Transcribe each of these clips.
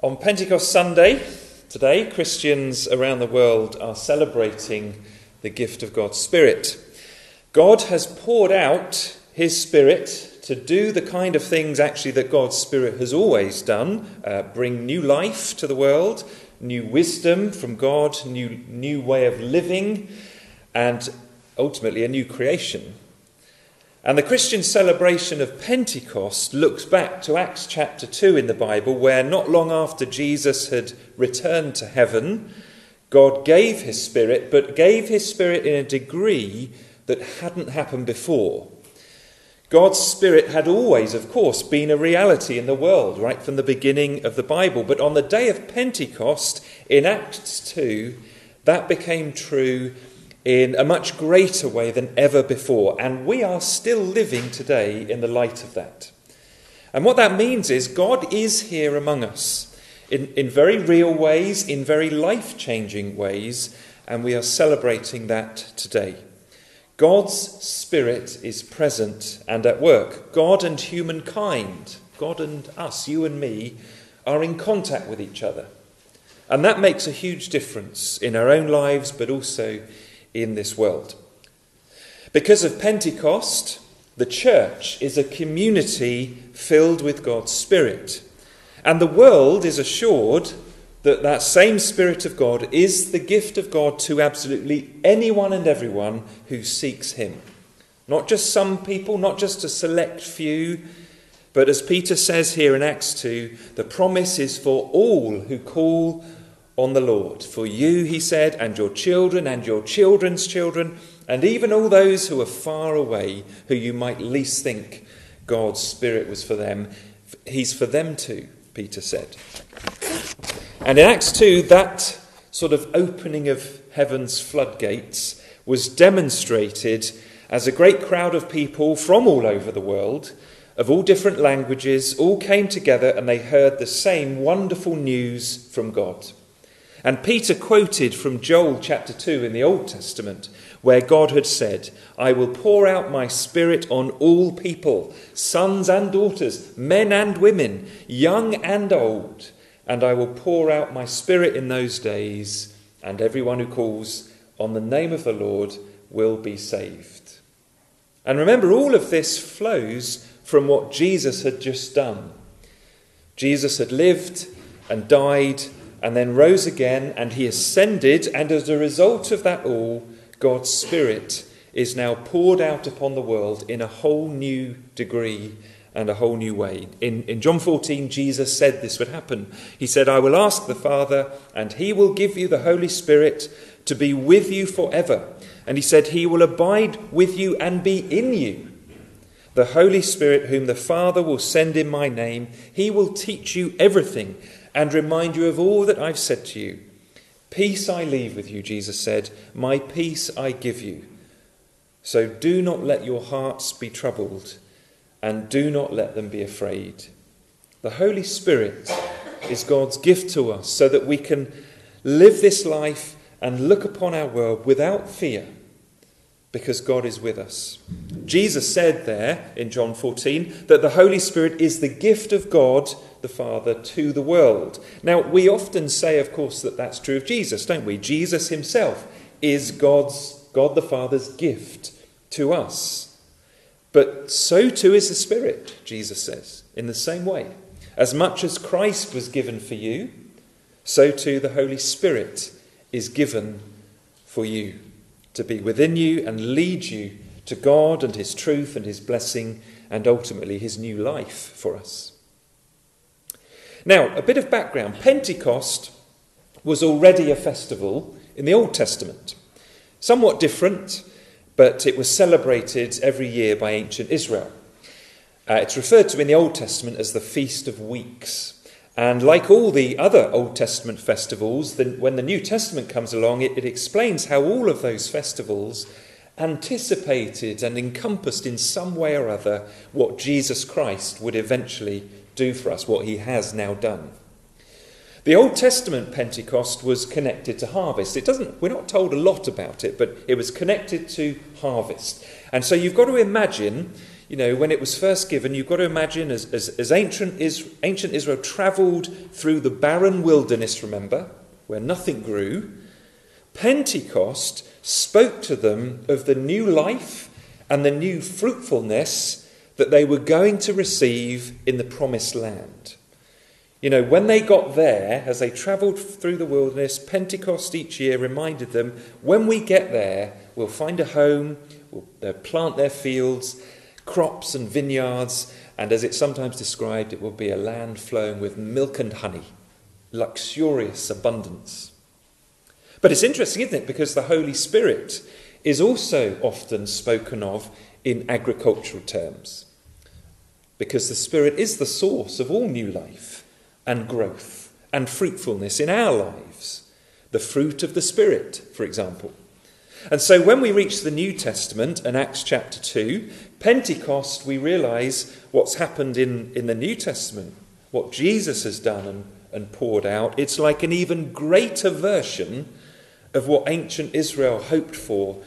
On Pentecost Sunday, today, Christians around the world are celebrating the gift of God's Spirit. God has poured out His Spirit to do the kind of things actually that God's Spirit has always done uh, bring new life to the world, new wisdom from God, new, new way of living, and ultimately a new creation. And the Christian celebration of Pentecost looks back to Acts chapter 2 in the Bible, where not long after Jesus had returned to heaven, God gave his Spirit, but gave his Spirit in a degree that hadn't happened before. God's Spirit had always, of course, been a reality in the world, right from the beginning of the Bible. But on the day of Pentecost in Acts 2, that became true in a much greater way than ever before. And we are still living today in the light of that. And what that means is God is here among us in, in very real ways, in very life changing ways, and we are celebrating that today. God's Spirit is present and at work. God and humankind, God and us, you and me, are in contact with each other. And that makes a huge difference in our own lives, but also in this world. Because of Pentecost, the church is a community filled with God's Spirit. And the world is assured that that same Spirit of God is the gift of God to absolutely anyone and everyone who seeks Him. Not just some people, not just a select few, but as Peter says here in Acts 2, the promise is for all who call on the Lord. For you, he said, and your children and your children's children, and even all those who are far away, who you might least think God's Spirit was for them. He's for them too, Peter said. And in Acts 2, that sort of opening of heaven's floodgates was demonstrated as a great crowd of people from all over the world, of all different languages, all came together and they heard the same wonderful news from God. And Peter quoted from Joel chapter 2 in the Old Testament, where God had said, I will pour out my spirit on all people, sons and daughters, men and women, young and old, and I will pour out my spirit in those days, and everyone who calls on the name of the Lord will be saved. And remember, all of this flows from what Jesus had just done. Jesus had lived and died and then rose again, and he ascended, and as a result of that all, God's Spirit is now poured out upon the world in a whole new degree and a whole new way. In, in John 14, Jesus said this would happen. He said, I will ask the Father, and he will give you the Holy Spirit to be with you forever. And he said, He will abide with you and be in you. The Holy Spirit, whom the Father will send in my name, he will teach you everything and remind you of all that I've said to you. Peace I leave with you, Jesus said, my peace I give you. So do not let your hearts be troubled, and do not let them be afraid. The Holy Spirit is God's gift to us so that we can live this life and look upon our world without fear because God is with us. Jesus said there in John 14 that the Holy Spirit is the gift of God the Father to the world. Now, we often say, of course, that that's true of Jesus, don't we? Jesus himself is God's, God the Father's gift to us. But so too is the Spirit, Jesus says, in the same way. As much as Christ was given for you, so too the Holy Spirit is given for you to be within you and lead you to God and His truth and His blessing and ultimately His new life for us. Now, a bit of background Pentecost was already a festival in the Old Testament. Somewhat different, but it was celebrated every year by ancient Israel. Uh, it's referred to in the Old Testament as the Feast of Weeks. And like all the other Old Testament festivals, the, when the New Testament comes along, it, it explains how all of those festivals anticipated and encompassed in some way or other what Jesus Christ would eventually do for us, what he has now done. The Old Testament Pentecost was connected to harvest. It doesn't, we're not told a lot about it, but it was connected to harvest. And so you've got to imagine you know, when it was first given, you've got to imagine as, as, as ancient, ancient Israel travelled through the barren wilderness, remember, where nothing grew, Pentecost spoke to them of the new life and the new fruitfulness that they were going to receive in the promised land. You know, when they got there, as they travelled through the wilderness, Pentecost each year reminded them when we get there, we'll find a home, we'll uh, plant their fields, crops and vineyards, and as it's sometimes described, it will be a land flowing with milk and honey, luxurious abundance. But it's interesting, isn't it? Because the Holy Spirit is also often spoken of in agricultural terms. Because the Spirit is the source of all new life and growth and fruitfulness in our lives. The fruit of the Spirit, for example. And so when we reach the New Testament and Acts chapter 2, Pentecost, we realize what's happened in, in the New Testament, what Jesus has done and, and poured out. It's like an even greater version of what ancient Israel hoped for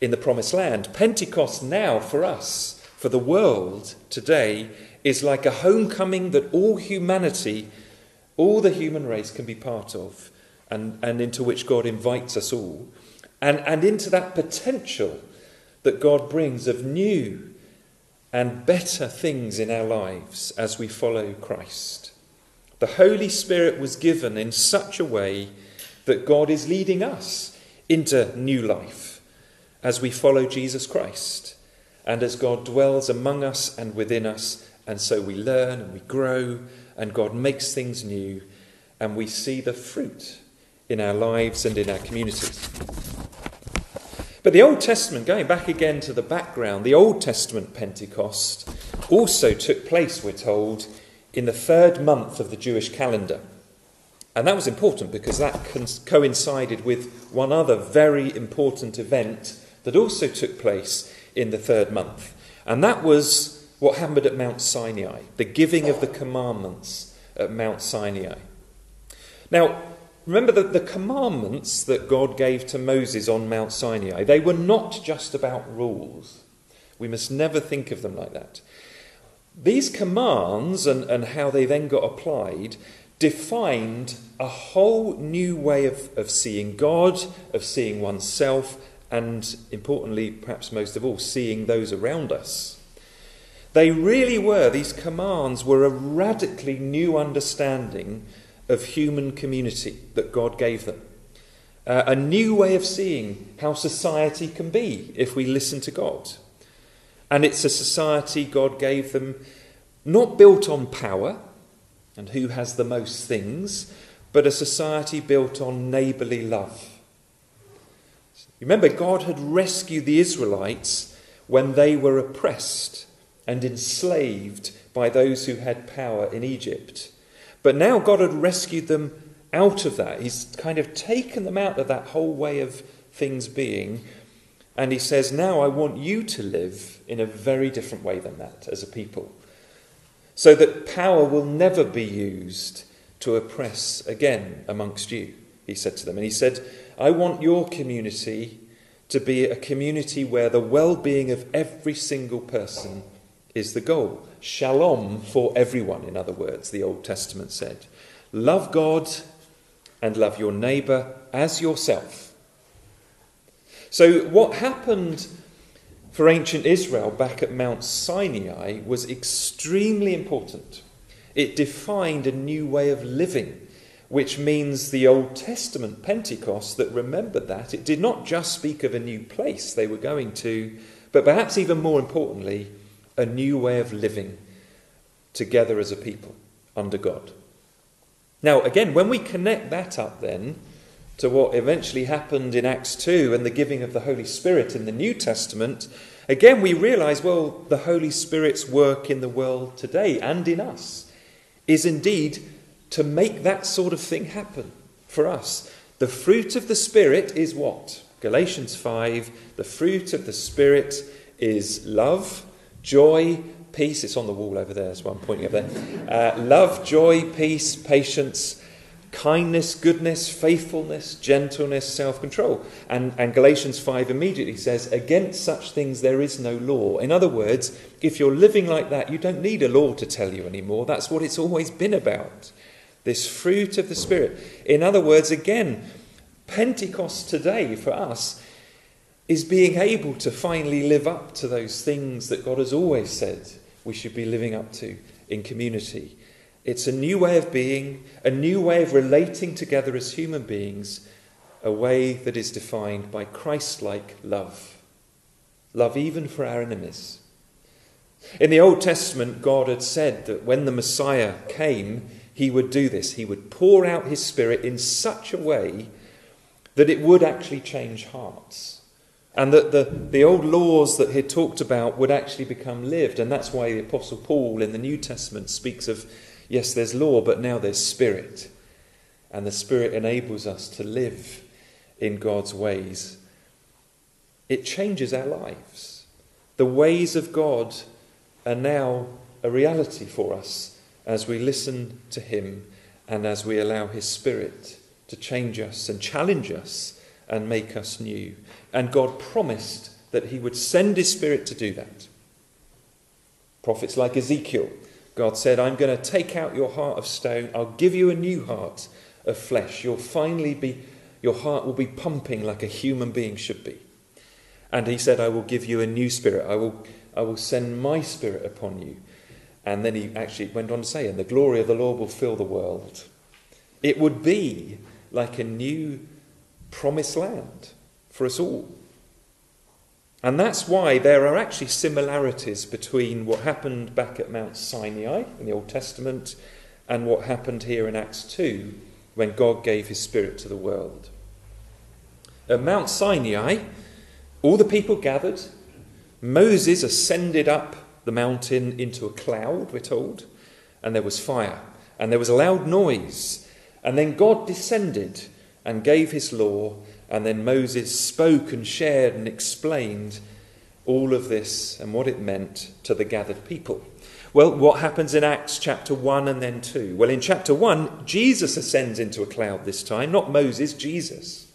in the promised land. Pentecost now, for us, for the world today, is like a homecoming that all humanity, all the human race can be part of, and, and into which God invites us all, and, and into that potential that God brings of new and better things in our lives as we follow Christ. The Holy Spirit was given in such a way that God is leading us into new life as we follow Jesus Christ and as God dwells among us and within us and so we learn and we grow, and God makes things new, and we see the fruit in our lives and in our communities. But the Old Testament, going back again to the background, the Old Testament Pentecost also took place, we're told, in the third month of the Jewish calendar. And that was important because that coincided with one other very important event that also took place in the third month. And that was what happened at Mount Sinai, the giving of the commandments at Mount Sinai. Now, remember that the commandments that God gave to Moses on Mount Sinai, they were not just about rules. We must never think of them like that. These commands and, and how they then got applied defined a whole new way of, of seeing God, of seeing oneself, and importantly, perhaps most of all, seeing those around us. They really were, these commands were a radically new understanding of human community that God gave them. Uh, a new way of seeing how society can be if we listen to God. And it's a society God gave them not built on power and who has the most things, but a society built on neighbourly love. Remember, God had rescued the Israelites when they were oppressed and enslaved by those who had power in Egypt. But now God had rescued them out of that. He's kind of taken them out of that whole way of things being. And he says, Now I want you to live in a very different way than that as a people. So that power will never be used to oppress again amongst you, he said to them. And he said, I want your community to be a community where the well being of every single person is the goal. Shalom for everyone, in other words, the Old Testament said. Love God and love your neighbour as yourself. So, what happened for ancient Israel back at Mount Sinai was extremely important. It defined a new way of living, which means the Old Testament Pentecost that remembered that. It did not just speak of a new place they were going to, but perhaps even more importantly, a new way of living together as a people under God. Now, again, when we connect that up then to what eventually happened in Acts 2 and the giving of the Holy Spirit in the New Testament, again we realize, well, the Holy Spirit's work in the world today and in us is indeed to make that sort of thing happen for us. The fruit of the Spirit is what? Galatians 5 the fruit of the Spirit is love, joy, peace. It's on the wall over there as. I'm pointing over there. Uh, love, joy, peace, patience, kindness, goodness, faithfulness, gentleness, self control. And, and Galatians 5 immediately says, Against such things there is no law. In other words, if you're living like that, you don't need a law to tell you anymore. That's what it's always been about. This fruit of the Spirit. In other words, again, Pentecost today for us is being able to finally live up to those things that God has always said we should be living up to in community. It's a new way of being, a new way of relating together as human beings, a way that is defined by Christ like love. Love even for our enemies. In the Old Testament, God had said that when the Messiah came, he would do this. He would pour out his Spirit in such a way that it would actually change hearts. And that the, the old laws that he talked about would actually become lived. And that's why the Apostle Paul in the New Testament speaks of Yes, there's law, but now there's spirit. And the spirit enables us to live in God's ways. It changes our lives. The ways of God are now a reality for us as we listen to Him and as we allow His Spirit to change us and challenge us and make us new. And God promised that He would send His Spirit to do that. Prophets like Ezekiel God said, I'm going to take out your heart of stone. I'll give you a new heart of flesh. You'll finally be, your heart will be pumping like a human being should be. And he said, I will give you a new spirit. I will, I will send my spirit upon you. And then he actually went on to say, and the glory of the Lord will fill the world. It would be like a new promised land for us all. And that's why there are actually similarities between what happened back at Mount Sinai in the Old Testament and what happened here in Acts 2 when God gave his Spirit to the world. At Mount Sinai, all the people gathered. Moses ascended up the mountain into a cloud, we're told, and there was fire, and there was a loud noise. And then God descended and gave his law and then Moses spoke and shared and explained all of this and what it meant to the gathered people. Well, what happens in Acts chapter 1 and then 2? Well, in chapter 1, Jesus ascends into a cloud this time, not Moses, Jesus.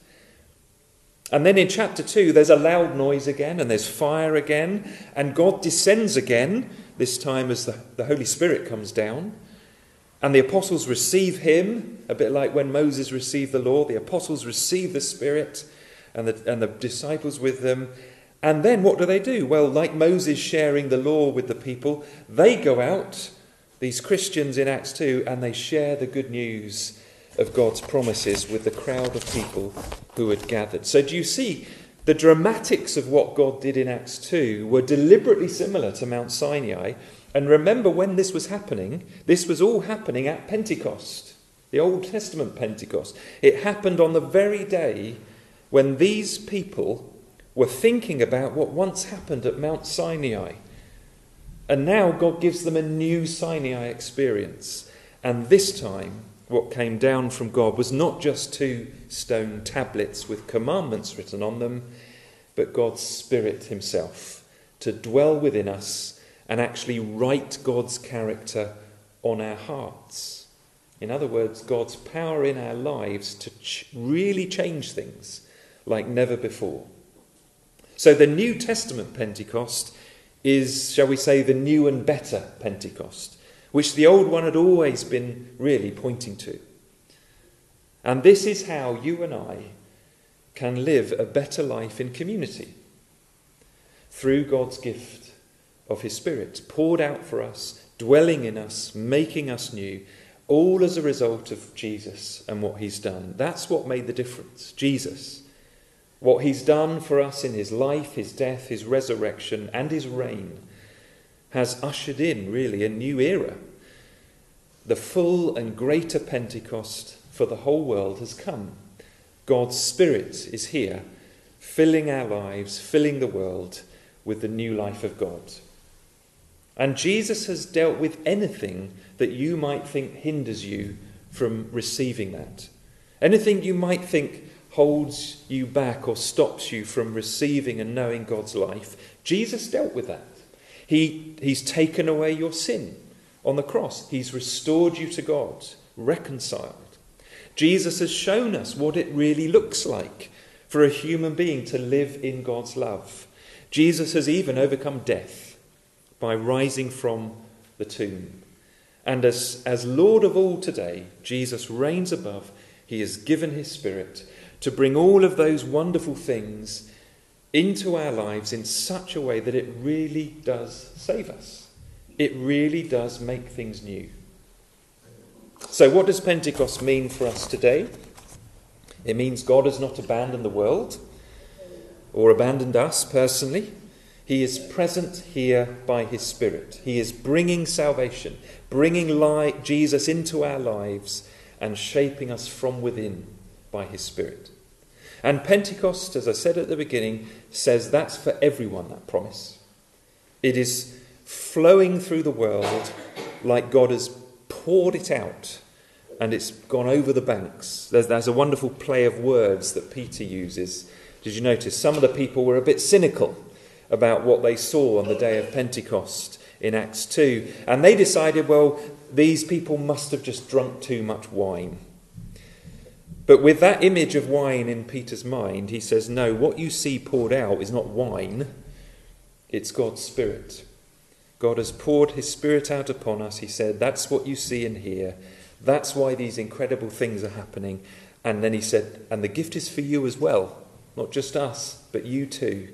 And then in chapter 2, there's a loud noise again, and there's fire again, and God descends again, this time as the, the Holy Spirit comes down. And the apostles receive him, a bit like when Moses received the law. The apostles receive the Spirit and the, and the disciples with them. And then what do they do? Well, like Moses sharing the law with the people, they go out, these Christians in Acts 2, and they share the good news of God's promises with the crowd of people who had gathered. So, do you see the dramatics of what God did in Acts 2 were deliberately similar to Mount Sinai, and remember when this was happening, this was all happening at Pentecost, the Old Testament Pentecost. It happened on the very day when these people were thinking about what once happened at Mount Sinai. And now God gives them a new Sinai experience. And this time, what came down from God was not just two stone tablets with commandments written on them, but God's Spirit Himself to dwell within us and actually write God's character on our hearts. In other words, God's power in our lives to ch- really change things like never before. So the New Testament Pentecost is, shall we say, the new and better Pentecost, which the old one had always been really pointing to. And this is how you and I can live a better life in community through God's gift of His Spirit poured out for us, dwelling in us, making us new, all as a result of Jesus and what He's done. That's what made the difference. Jesus. What He's done for us in His life, His death, His resurrection, and His reign has ushered in, really, a new era. The full and greater Pentecost for the whole world has come. God's Spirit is here, filling our lives, filling the world with the new life of God. And Jesus has dealt with anything that you might think hinders you from receiving that. Anything you might think holds you back or stops you from receiving and knowing God's life. Jesus dealt with that. He, he's taken away your sin on the cross, He's restored you to God, reconciled. Jesus has shown us what it really looks like for a human being to live in God's love. Jesus has even overcome death by rising from the tomb. And as, as Lord of all today, Jesus reigns above. He has given his Spirit to bring all of those wonderful things into our lives in such a way that it really does save us. It really does make things new. So, what does Pentecost mean for us today? It means God has not abandoned the world or abandoned us personally. He is present here by His Spirit. He is bringing salvation, bringing light, Jesus into our lives, and shaping us from within by His Spirit. And Pentecost, as I said at the beginning, says that's for everyone, that promise. It is flowing through the world like God has poured it out and it's gone over the banks. There's, there's a wonderful play of words that Peter uses. Did you notice? Some of the people were a bit cynical about what they saw on the day of Pentecost in Acts 2. And they decided, well, these people must have just drunk too much wine. But with that image of wine in Peter's mind, he says, no, what you see poured out is not wine, it's God's Spirit. God has poured his Spirit out upon us, he said. That's what you see and hear. That's why these incredible things are happening. And then he said, and the gift is for you as well, not just us, but you too,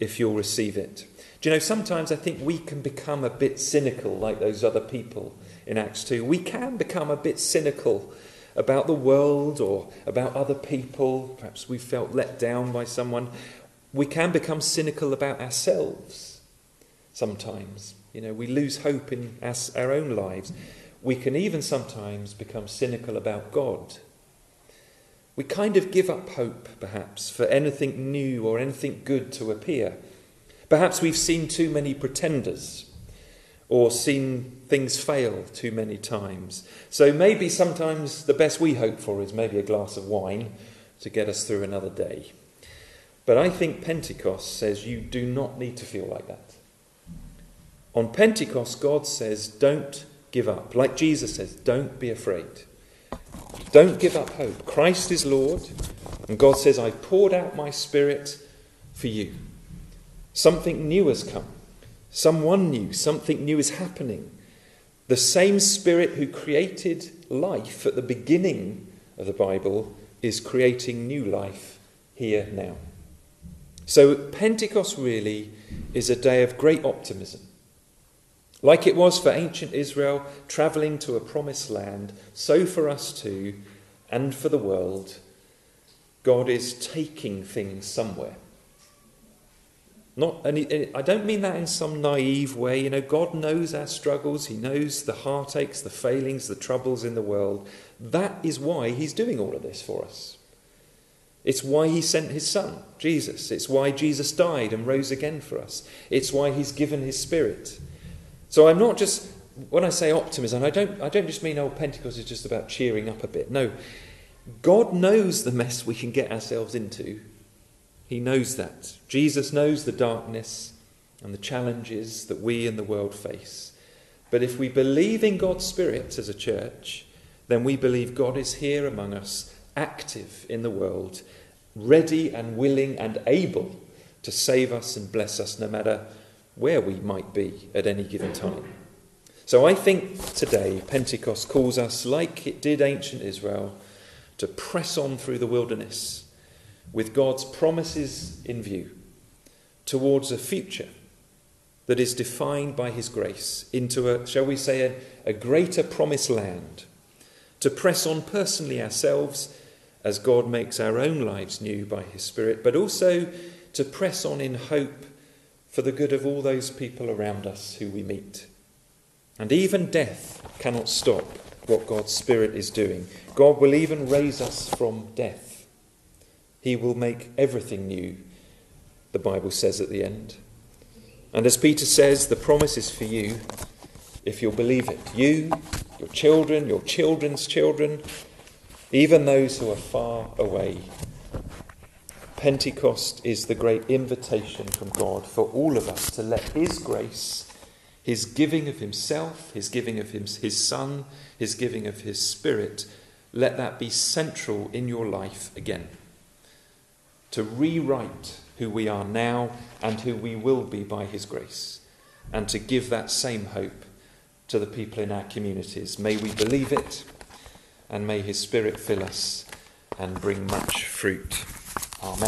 if you'll receive it. Do you know, sometimes I think we can become a bit cynical like those other people in Acts 2. We can become a bit cynical about the world or about other people. Perhaps we felt let down by someone. We can become cynical about ourselves sometimes. You know, we lose hope in our, our own lives. We can even sometimes become cynical about God. We kind of give up hope, perhaps, for anything new or anything good to appear. Perhaps we've seen too many pretenders or seen things fail too many times. So maybe sometimes the best we hope for is maybe a glass of wine to get us through another day. But I think Pentecost says you do not need to feel like that. On Pentecost, God says, don't give up. Like Jesus says, don't be afraid. Don't give up hope. Christ is Lord, and God says, I poured out my Spirit for you. Something new has come. Someone new, something new is happening. The same Spirit who created life at the beginning of the Bible is creating new life here now. So, Pentecost really is a day of great optimism. Like it was for ancient Israel travelling to a promised land, so for us too, and for the world, God is taking things somewhere. Not, and I don't mean that in some naive way. You know, God knows our struggles. He knows the heartaches, the failings, the troubles in the world. That is why He's doing all of this for us. It's why He sent His Son, Jesus. It's why Jesus died and rose again for us. It's why He's given His Spirit. So I'm not just, when I say optimism, I don't, I don't just mean, oh, Pentecost is just about cheering up a bit. No, God knows the mess we can get ourselves into. He knows that. Jesus knows the darkness and the challenges that we in the world face. But if we believe in God's Spirit as a church, then we believe God is here among us, active in the world, ready and willing and able to save us and bless us no matter where we might be at any given time. So I think today Pentecost calls us, like it did ancient Israel, to press on through the wilderness with God's promises in view towards a future that is defined by His grace into a, shall we say, a, a greater promised land. To press on personally ourselves as God makes our own lives new by His Spirit, but also to press on in hope for the good of all those people around us who we meet. And even death cannot stop what God's Spirit is doing. God will even raise us from death. He will make everything new, the Bible says at the end. And as Peter says, the promise is for you if you'll believe it. You, your children, your children's children, even those who are far away Pentecost is the great invitation from God for all of us to let His grace, His giving of Himself, His giving of His Son, His giving of His Spirit, let that be central in your life again. To rewrite who we are now and who we will be by His grace, and to give that same hope to the people in our communities. May we believe it, and may His Spirit fill us and bring much fruit. Oh, 吗